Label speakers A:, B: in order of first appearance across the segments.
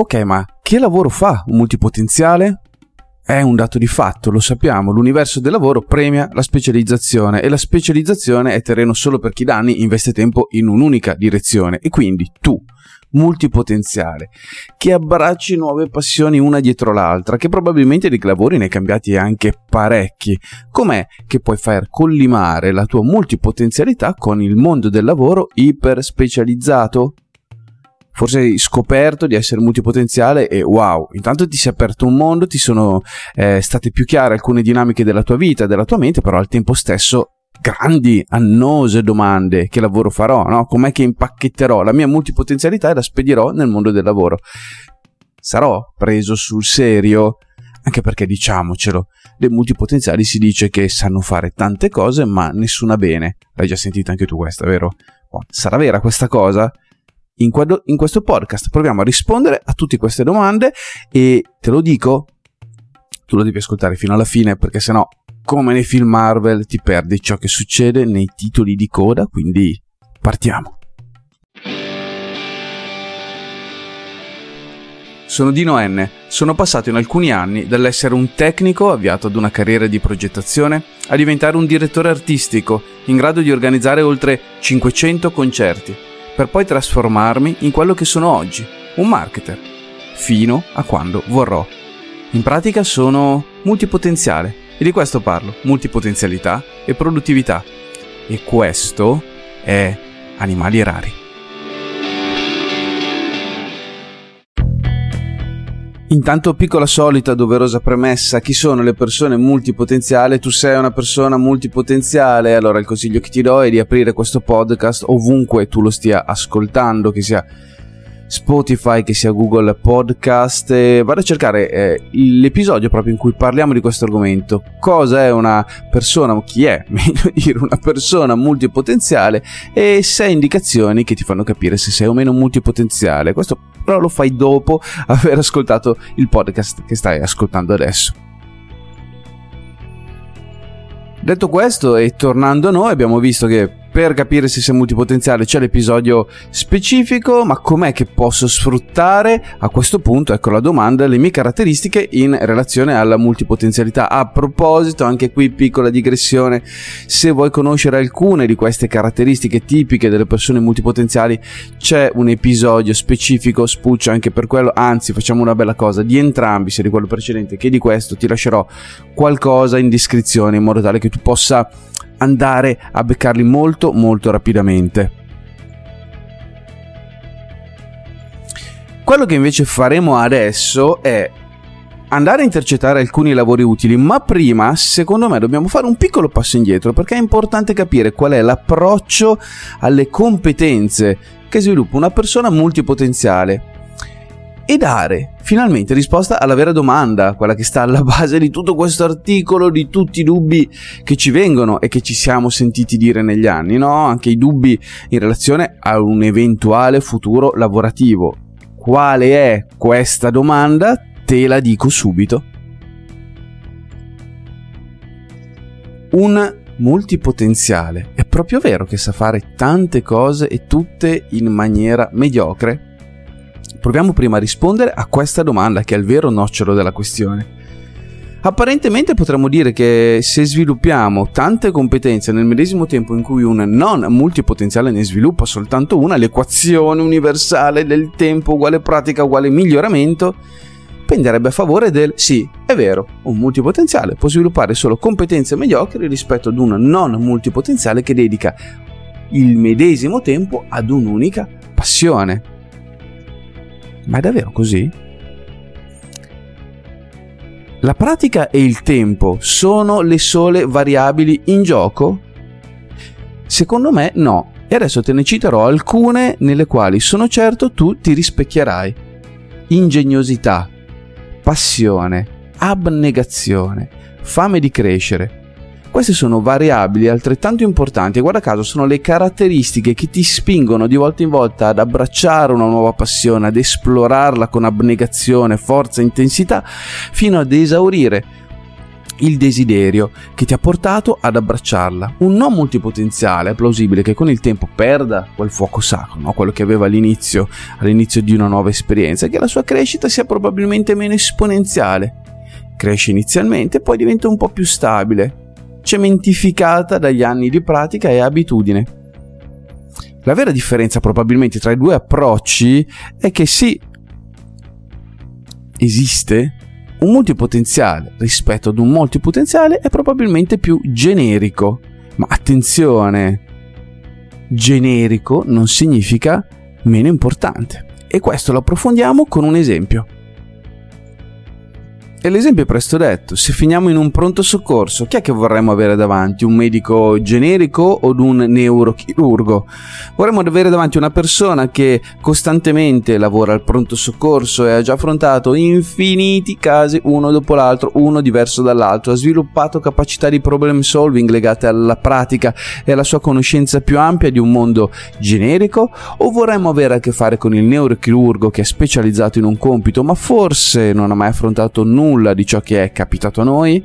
A: Ok, ma che lavoro fa un multipotenziale? È un dato di fatto, lo sappiamo, l'universo del lavoro premia la specializzazione e la specializzazione è terreno solo per chi da anni investe tempo in un'unica direzione e quindi tu, multipotenziale, che abbracci nuove passioni una dietro l'altra, che probabilmente di lavori ne hai cambiati anche parecchi. Com'è che puoi far collimare la tua multipotenzialità con il mondo del lavoro iper specializzato? Forse hai scoperto di essere multipotenziale e wow, intanto ti si è aperto un mondo, ti sono eh, state più chiare alcune dinamiche della tua vita, della tua mente, però al tempo stesso grandi, annose domande. Che lavoro farò? No? Com'è che impacchetterò la mia multipotenzialità e la spedirò nel mondo del lavoro? Sarò preso sul serio? Anche perché diciamocelo, le multipotenziali si dice che sanno fare tante cose, ma nessuna bene. L'hai già sentita anche tu questa, vero? Sarà vera questa cosa? In, quadro, in questo podcast proviamo a rispondere a tutte queste domande e te lo dico, tu lo devi ascoltare fino alla fine perché sennò come nei film Marvel ti perdi ciò che succede nei titoli di coda, quindi partiamo. Sono Dino N. Sono passato in alcuni anni dall'essere un tecnico avviato ad una carriera di progettazione a diventare un direttore artistico in grado di organizzare oltre 500 concerti, per poi trasformarmi in quello che sono oggi, un marketer, fino a quando vorrò. In pratica sono multipotenziale e di questo parlo, multipotenzialità e produttività. E questo è Animali Rari. Intanto, piccola solita doverosa premessa, chi sono le persone multipotenziali? Tu sei una persona multipotenziale, allora il consiglio che ti do è di aprire questo podcast ovunque tu lo stia ascoltando, che sia Spotify, che sia Google Podcast, e vado a cercare eh, l'episodio proprio in cui parliamo di questo argomento. Cosa è una persona, o chi è, meglio dire, una persona multipotenziale e sei indicazioni che ti fanno capire se sei o meno multipotenziale. Questo però lo fai dopo aver ascoltato il podcast che stai ascoltando adesso. Detto questo e tornando a noi abbiamo visto che per capire se sei multipotenziale c'è l'episodio specifico, ma com'è che posso sfruttare a questo punto, ecco la domanda, le mie caratteristiche in relazione alla multipotenzialità. A proposito, anche qui piccola digressione, se vuoi conoscere alcune di queste caratteristiche tipiche delle persone multipotenziali, c'è un episodio specifico, spuccio anche per quello, anzi facciamo una bella cosa, di entrambi, sia di quello precedente che di questo, ti lascerò qualcosa in descrizione in modo tale che tu possa andare a beccarli molto molto rapidamente. Quello che invece faremo adesso è andare a intercettare alcuni lavori utili, ma prima, secondo me, dobbiamo fare un piccolo passo indietro perché è importante capire qual è l'approccio alle competenze che sviluppa una persona multipotenziale e dare finalmente risposta alla vera domanda, quella che sta alla base di tutto questo articolo, di tutti i dubbi che ci vengono e che ci siamo sentiti dire negli anni, no? Anche i dubbi in relazione a un eventuale futuro lavorativo. Quale è questa domanda? Te la dico subito. Un multipotenziale. È proprio vero che sa fare tante cose e tutte in maniera mediocre? Proviamo prima a rispondere a questa domanda che è il vero nocciolo della questione. Apparentemente potremmo dire che se sviluppiamo tante competenze nel medesimo tempo in cui un non multipotenziale ne sviluppa soltanto una, l'equazione universale del tempo uguale pratica uguale miglioramento, penderebbe a favore del sì, è vero, un multipotenziale può sviluppare solo competenze mediocri rispetto ad un non multipotenziale che dedica il medesimo tempo ad un'unica passione. Ma è davvero così? La pratica e il tempo sono le sole variabili in gioco? Secondo me no. E adesso te ne citerò alcune nelle quali sono certo tu ti rispecchierai. Ingegnosità, passione, abnegazione, fame di crescere, queste sono variabili altrettanto importanti e guarda caso sono le caratteristiche che ti spingono di volta in volta ad abbracciare una nuova passione, ad esplorarla con abnegazione, forza intensità, fino ad esaurire il desiderio che ti ha portato ad abbracciarla. Un non multipotenziale è plausibile che con il tempo perda quel fuoco sacro, no? quello che aveva all'inizio, all'inizio di una nuova esperienza, e che la sua crescita sia probabilmente meno esponenziale. Cresce inizialmente, poi diventa un po' più stabile, cementificata dagli anni di pratica e abitudine. La vera differenza probabilmente tra i due approcci è che sì, esiste un multipotenziale rispetto ad un multipotenziale è probabilmente più generico. Ma attenzione, generico non significa meno importante. E questo lo approfondiamo con un esempio. E l'esempio è presto detto, se finiamo in un pronto soccorso, chi è che vorremmo avere davanti? Un medico generico o un neurochirurgo? Vorremmo avere davanti una persona che costantemente lavora al pronto soccorso e ha già affrontato infiniti casi uno dopo l'altro, uno diverso dall'altro, ha sviluppato capacità di problem solving legate alla pratica e alla sua conoscenza più ampia di un mondo generico? O vorremmo avere a che fare con il neurochirurgo che è specializzato in un compito ma forse non ha mai affrontato nulla nulla di ciò che è capitato a noi,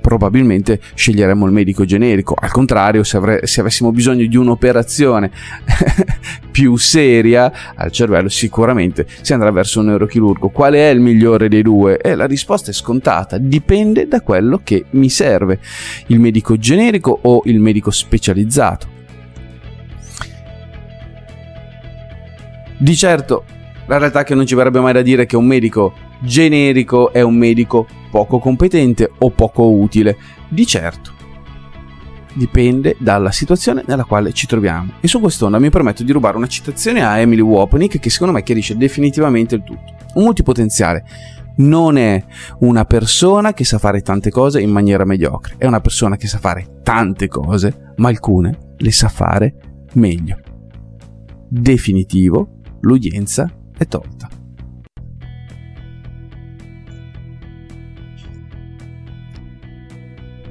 A: probabilmente sceglieremmo il medico generico. Al contrario, se, avre- se avessimo bisogno di un'operazione più seria al cervello, sicuramente si andrà verso un neurochirurgo. Qual è il migliore dei due? E la risposta è scontata, dipende da quello che mi serve, il medico generico o il medico specializzato. Di certo la realtà è che non ci verrebbe mai da dire che un medico generico è un medico poco competente o poco utile. Di certo. Dipende dalla situazione nella quale ci troviamo. E su quest'onda mi permetto di rubare una citazione a Emily Wapnick che secondo me chiarisce definitivamente il tutto. Un multipotenziale non è una persona che sa fare tante cose in maniera mediocre, è una persona che sa fare tante cose, ma alcune le sa fare meglio. Definitivo, l'udienza è tolta.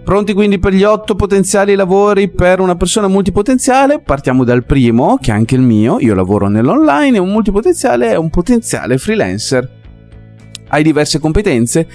A: Pronti quindi per gli otto potenziali lavori per una persona multipotenziale? Partiamo dal primo, che è anche il mio, io lavoro nell'online e un multipotenziale è un potenziale freelancer. Hai diverse competenze?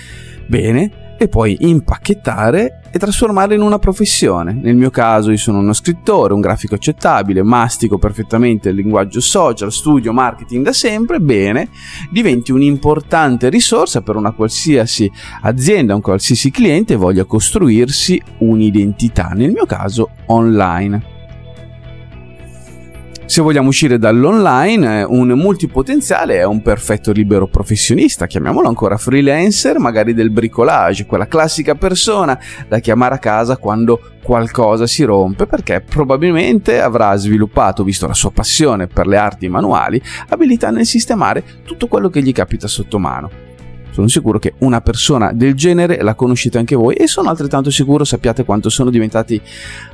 A: Bene, e poi impacchettare e trasformarla in una professione. Nel mio caso io sono uno scrittore, un grafico accettabile, mastico perfettamente il linguaggio social, studio marketing da sempre, bene, diventi un'importante risorsa per una qualsiasi azienda, un qualsiasi cliente voglia costruirsi un'identità, nel mio caso online. Se vogliamo uscire dall'online, eh, un multipotenziale è un perfetto libero professionista, chiamiamolo ancora freelancer, magari del bricolage, quella classica persona da chiamare a casa quando qualcosa si rompe, perché probabilmente avrà sviluppato, visto la sua passione per le arti manuali, abilità nel sistemare tutto quello che gli capita sotto mano. Sono sicuro che una persona del genere la conoscete anche voi e sono altrettanto sicuro sappiate quanto sono diventati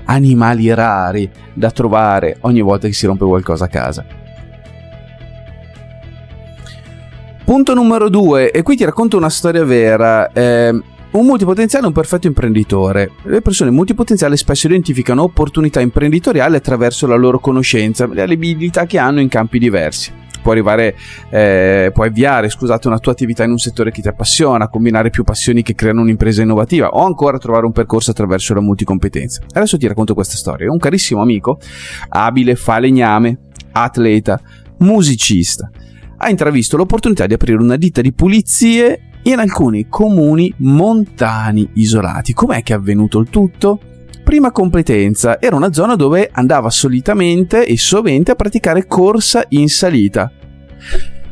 A: animali rari da trovare ogni volta che si rompe qualcosa a casa. Punto numero due, e qui ti racconto una storia vera. Eh, un multipotenziale è un perfetto imprenditore. Le persone multipotenziali spesso identificano opportunità imprenditoriali attraverso la loro conoscenza, le abilità che hanno in campi diversi puoi arrivare, eh, puoi avviare, scusate, una tua attività in un settore che ti appassiona, combinare più passioni che creano un'impresa innovativa o ancora trovare un percorso attraverso la multicompetenza. Adesso ti racconto questa storia. Un carissimo amico, abile falegname, atleta, musicista, ha intravisto l'opportunità di aprire una ditta di pulizie in alcuni comuni montani isolati. Com'è che è avvenuto il tutto? Prima competenza era una zona dove andava solitamente e sovente a praticare corsa in salita.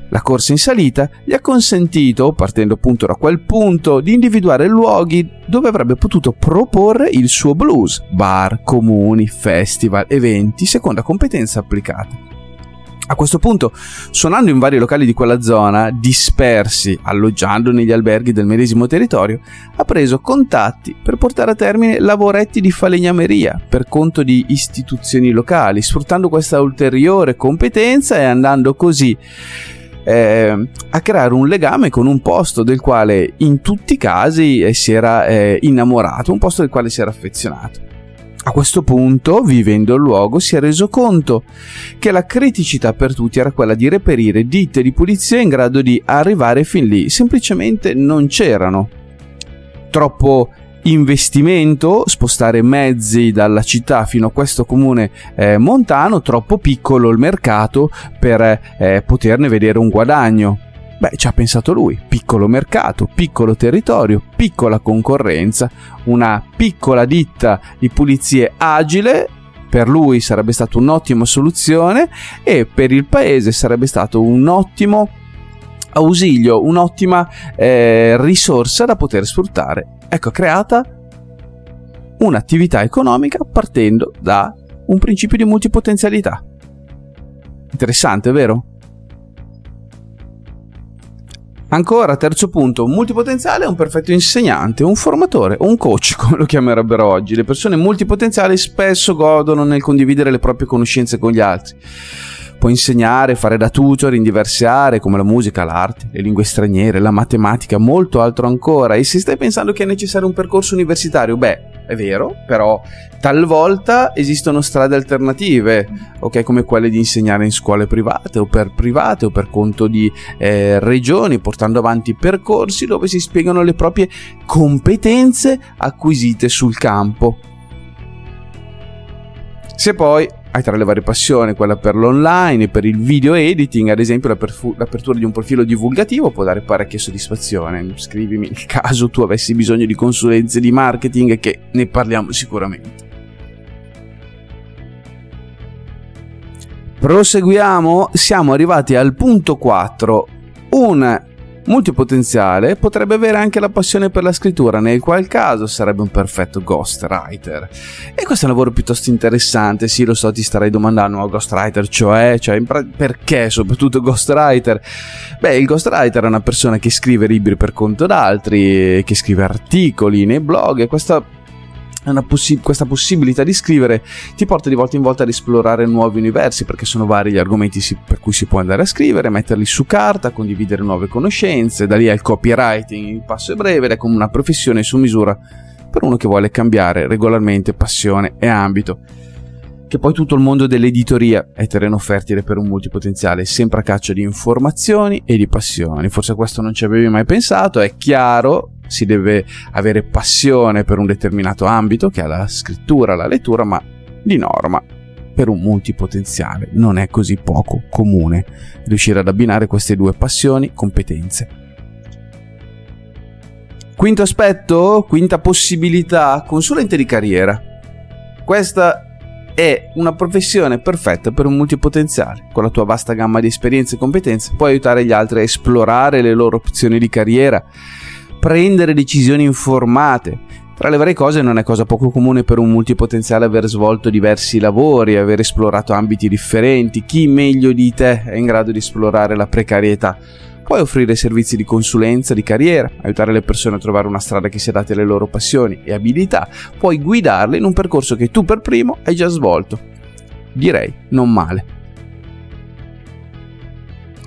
A: La corsa in salita gli ha consentito, partendo appunto da quel punto, di individuare luoghi dove avrebbe potuto proporre il suo blues, bar, comuni, festival, eventi, seconda competenza applicata. A questo punto, suonando in vari locali di quella zona, dispersi, alloggiando negli alberghi del medesimo territorio, ha preso contatti per portare a termine lavoretti di falegnameria per conto di istituzioni locali, sfruttando questa ulteriore competenza e andando così eh, a creare un legame con un posto del quale in tutti i casi eh, si era eh, innamorato, un posto del quale si era affezionato. A questo punto, vivendo il luogo, si è reso conto che la criticità per tutti era quella di reperire ditte di pulizia in grado di arrivare fin lì. Semplicemente non c'erano. Troppo investimento, spostare mezzi dalla città fino a questo comune eh, montano, troppo piccolo il mercato per eh, poterne vedere un guadagno. Beh, ci ha pensato lui, piccolo mercato, piccolo territorio, piccola concorrenza, una piccola ditta di pulizie agile, per lui sarebbe stata un'ottima soluzione e per il paese sarebbe stato un ottimo ausilio, un'ottima eh, risorsa da poter sfruttare. Ecco, creata un'attività economica partendo da un principio di multipotenzialità. Interessante, vero? Ancora, terzo punto, un multipotenziale è un perfetto insegnante, un formatore, un coach, come lo chiamerebbero oggi. Le persone multipotenziali spesso godono nel condividere le proprie conoscenze con gli altri. Può insegnare, fare da tutor in diverse aree come la musica, l'arte, le lingue straniere, la matematica, molto altro ancora. E se stai pensando che è necessario un percorso universitario, beh, è vero, però talvolta esistono strade alternative, ok, come quelle di insegnare in scuole private o per private o per conto di eh, regioni, portando avanti percorsi dove si spiegano le proprie competenze acquisite sul campo. Se poi hai tra le varie passioni quella per l'online, per il video editing, ad esempio l'apertura di un profilo divulgativo può dare parecchia soddisfazione. Scrivimi nel caso tu avessi bisogno di consulenze di marketing che ne parliamo sicuramente. Proseguiamo, siamo arrivati al punto 4. Un multipotenziale potrebbe avere anche la passione per la scrittura, nel qual caso sarebbe un perfetto ghostwriter. E questo è un lavoro piuttosto interessante, sì lo so ti starei domandando, ma ghostwriter cioè, cioè perché soprattutto ghostwriter? Beh, il ghostwriter è una persona che scrive libri per conto d'altri, che scrive articoli nei blog e questa Possi- questa possibilità di scrivere ti porta di volta in volta ad esplorare nuovi universi perché sono vari gli argomenti si- per cui si può andare a scrivere, metterli su carta, condividere nuove conoscenze, da lì al copywriting, il passo è breve ed è come una professione su misura per uno che vuole cambiare regolarmente passione e ambito. Che poi tutto il mondo dell'editoria è terreno fertile per un multipotenziale, sempre a caccia di informazioni e di passioni. Forse questo non ci avevi mai pensato, è chiaro si deve avere passione per un determinato ambito, che è la scrittura, la lettura, ma di norma per un multipotenziale non è così poco comune riuscire ad abbinare queste due passioni, competenze. Quinto aspetto, quinta possibilità, consulente di carriera. Questa è una professione perfetta per un multipotenziale. Con la tua vasta gamma di esperienze e competenze puoi aiutare gli altri a esplorare le loro opzioni di carriera prendere decisioni informate. Tra le varie cose non è cosa poco comune per un multipotenziale aver svolto diversi lavori, aver esplorato ambiti differenti. Chi meglio di te è in grado di esplorare la precarietà? Puoi offrire servizi di consulenza, di carriera, aiutare le persone a trovare una strada che sia adatta alle loro passioni e abilità, puoi guidarle in un percorso che tu per primo hai già svolto. Direi non male.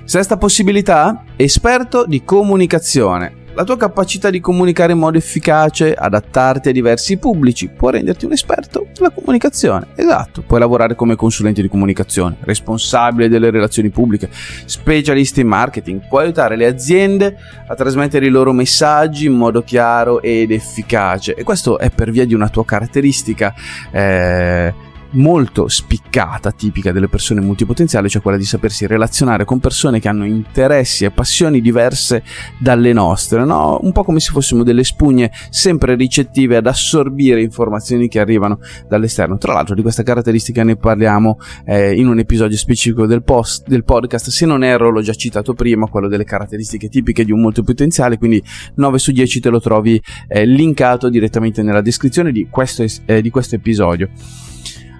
A: Sesta possibilità? Esperto di comunicazione. La tua capacità di comunicare in modo efficace, adattarti a diversi pubblici, può renderti un esperto della comunicazione. Esatto, puoi lavorare come consulente di comunicazione, responsabile delle relazioni pubbliche, specialista in marketing, puoi aiutare le aziende a trasmettere i loro messaggi in modo chiaro ed efficace. E questo è per via di una tua caratteristica. Eh, molto spiccata, tipica delle persone multipotenziali, cioè quella di sapersi relazionare con persone che hanno interessi e passioni diverse dalle nostre, no? Un po' come se fossimo delle spugne sempre ricettive ad assorbire informazioni che arrivano dall'esterno. Tra l'altro di questa caratteristica ne parliamo eh, in un episodio specifico del, post, del podcast, se non erro l'ho già citato prima, quello delle caratteristiche tipiche di un multipotenziale, quindi 9 su 10 te lo trovi eh, linkato direttamente nella descrizione di questo, eh, di questo episodio.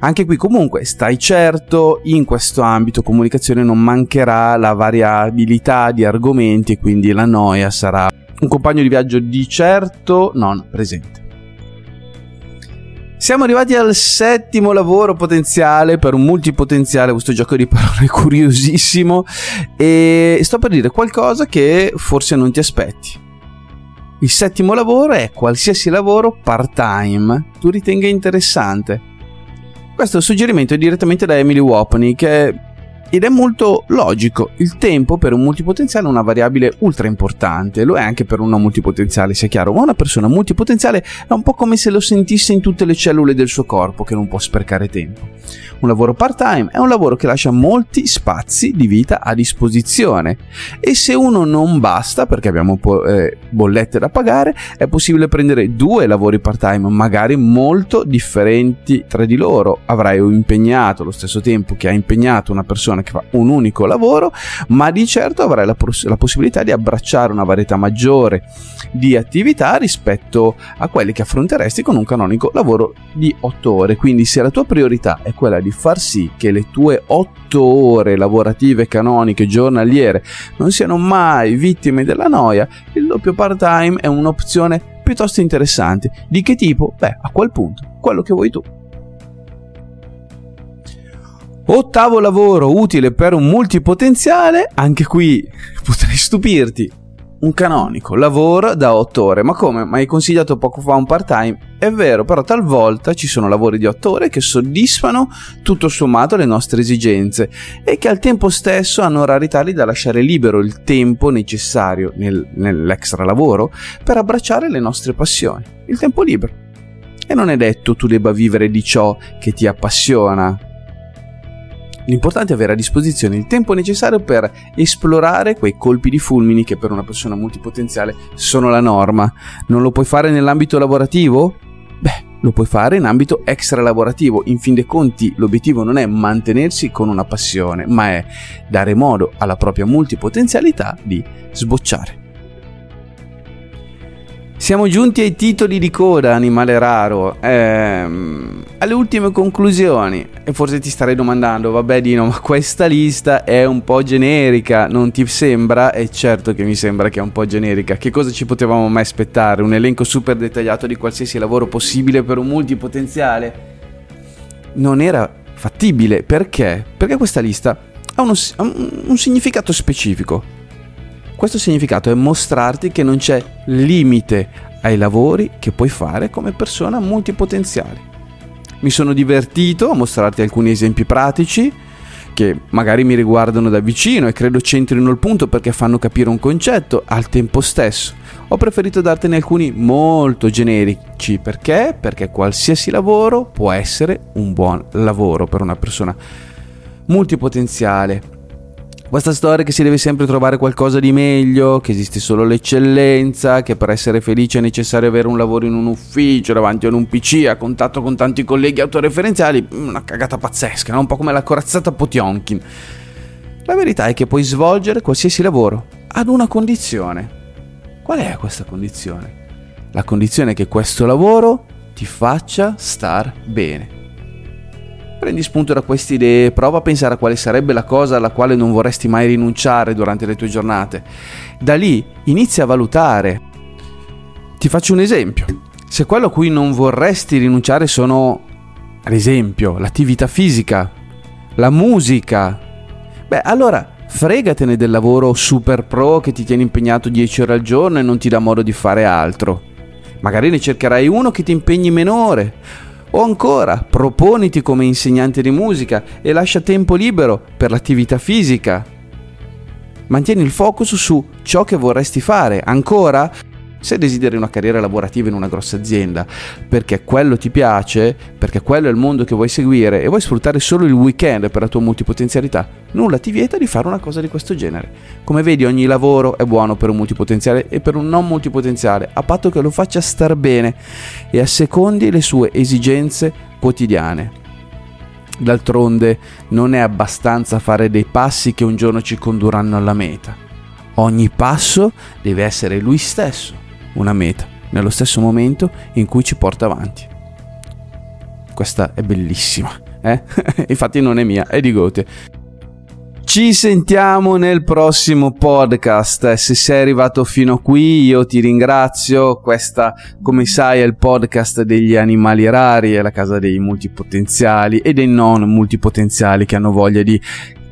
A: Anche qui comunque stai certo, in questo ambito comunicazione non mancherà la variabilità di argomenti e quindi la noia sarà un compagno di viaggio di certo non presente. Siamo arrivati al settimo lavoro potenziale per un multipotenziale, questo gioco di parole curiosissimo e sto per dire qualcosa che forse non ti aspetti. Il settimo lavoro è qualsiasi lavoro part-time tu ritenga interessante. Questo è suggerimento direttamente da Emily Wapney che ed è molto logico. Il tempo per un multipotenziale è una variabile ultra importante, lo è anche per un non multipotenziale, sia chiaro, ma una persona multipotenziale è un po' come se lo sentisse in tutte le cellule del suo corpo che non può sprecare tempo. Un lavoro part-time è un lavoro che lascia molti spazi di vita a disposizione e se uno non basta, perché abbiamo po- eh, bollette da pagare, è possibile prendere due lavori part-time, magari molto differenti tra di loro. Avrai impegnato lo stesso tempo che ha impegnato una persona che fa un unico lavoro, ma di certo avrai la, pos- la possibilità di abbracciare una varietà maggiore di attività rispetto a quelli che affronteresti con un canonico lavoro di 8 ore. Quindi se la tua priorità è quella di far sì che le tue 8 ore lavorative canoniche giornaliere non siano mai vittime della noia, il doppio part-time è un'opzione piuttosto interessante. Di che tipo? Beh, a quel punto, quello che vuoi tu. Ottavo lavoro utile per un multipotenziale, anche qui potrei stupirti. Un canonico, lavoro da 8 ore. Ma come? Ma hai consigliato poco fa un part-time? È vero, però talvolta ci sono lavori di 8 ore che soddisfano tutto sommato le nostre esigenze e che al tempo stesso hanno orari tali da lasciare libero il tempo necessario nel, nell'extra lavoro per abbracciare le nostre passioni. Il tempo libero. E non è detto tu debba vivere di ciò che ti appassiona, L'importante è avere a disposizione il tempo necessario per esplorare quei colpi di fulmini che per una persona multipotenziale sono la norma. Non lo puoi fare nell'ambito lavorativo? Beh, lo puoi fare in ambito extra lavorativo. In fin dei conti l'obiettivo non è mantenersi con una passione, ma è dare modo alla propria multipotenzialità di sbocciare. Siamo giunti ai titoli di coda, animale raro, ehm, alle ultime conclusioni. E forse ti starei domandando, vabbè Dino, ma questa lista è un po' generica, non ti sembra? E certo che mi sembra che è un po' generica. Che cosa ci potevamo mai aspettare? Un elenco super dettagliato di qualsiasi lavoro possibile per un multipotenziale? Non era fattibile, perché? Perché questa lista ha, uno, un significato specifico questo significato è mostrarti che non c'è limite ai lavori che puoi fare come persona multipotenziale. Mi sono divertito a mostrarti alcuni esempi pratici che magari mi riguardano da vicino e credo centrino il punto perché fanno capire un concetto al tempo stesso. Ho preferito dartene alcuni molto generici perché? Perché qualsiasi lavoro può essere un buon lavoro per una persona multipotenziale questa storia che si deve sempre trovare qualcosa di meglio, che esiste solo l'eccellenza, che per essere felice è necessario avere un lavoro in un ufficio, davanti a un PC, a contatto con tanti colleghi autoreferenziali, una cagata pazzesca, no? un po' come la corazzata Potionkin. La verità è che puoi svolgere qualsiasi lavoro ad una condizione. Qual è questa condizione? La condizione è che questo lavoro ti faccia star bene. Prendi spunto da queste idee, prova a pensare a quale sarebbe la cosa alla quale non vorresti mai rinunciare durante le tue giornate. Da lì inizia a valutare. Ti faccio un esempio. Se quello a cui non vorresti rinunciare sono, ad esempio, l'attività fisica, la musica, beh, allora fregatene del lavoro super pro che ti tiene impegnato 10 ore al giorno e non ti dà modo di fare altro. Magari ne cercherai uno che ti impegni meno ore o ancora, proponiti come insegnante di musica e lascia tempo libero per l'attività fisica. Mantieni il focus su ciò che vorresti fare. Ancora, se desideri una carriera lavorativa in una grossa azienda, perché quello ti piace, perché quello è il mondo che vuoi seguire e vuoi sfruttare solo il weekend per la tua multipotenzialità, nulla ti vieta di fare una cosa di questo genere. Come vedi ogni lavoro è buono per un multipotenziale e per un non multipotenziale, a patto che lo faccia star bene e assecondi le sue esigenze quotidiane. D'altronde non è abbastanza fare dei passi che un giorno ci condurranno alla meta. Ogni passo deve essere lui stesso una meta nello stesso momento in cui ci porta avanti. Questa è bellissima, eh? Infatti non è mia, è di Goethe. Ci sentiamo nel prossimo podcast. Se sei arrivato fino a qui, io ti ringrazio. Questa, come sai, è il podcast degli animali rari, è la casa dei multipotenziali e dei non multipotenziali che hanno voglia di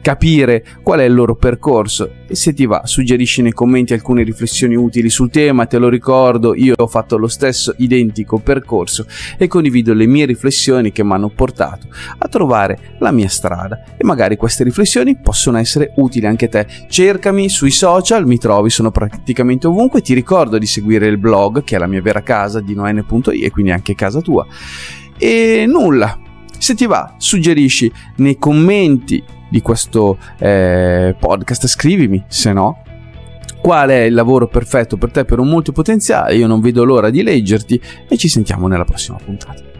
A: capire qual è il loro percorso e se ti va suggerisci nei commenti alcune riflessioni utili sul tema, te lo ricordo, io ho fatto lo stesso identico percorso e condivido le mie riflessioni che mi hanno portato a trovare la mia strada e magari queste riflessioni possono essere utili anche a te. Cercami sui social, mi trovi, sono praticamente ovunque, ti ricordo di seguire il blog che è la mia vera casa di noen.i e quindi anche casa tua. E nulla, se ti va, suggerisci nei commenti di questo eh, podcast, scrivimi, se no, qual è il lavoro perfetto per te per un multipotenziale, io non vedo l'ora di leggerti e ci sentiamo nella prossima puntata.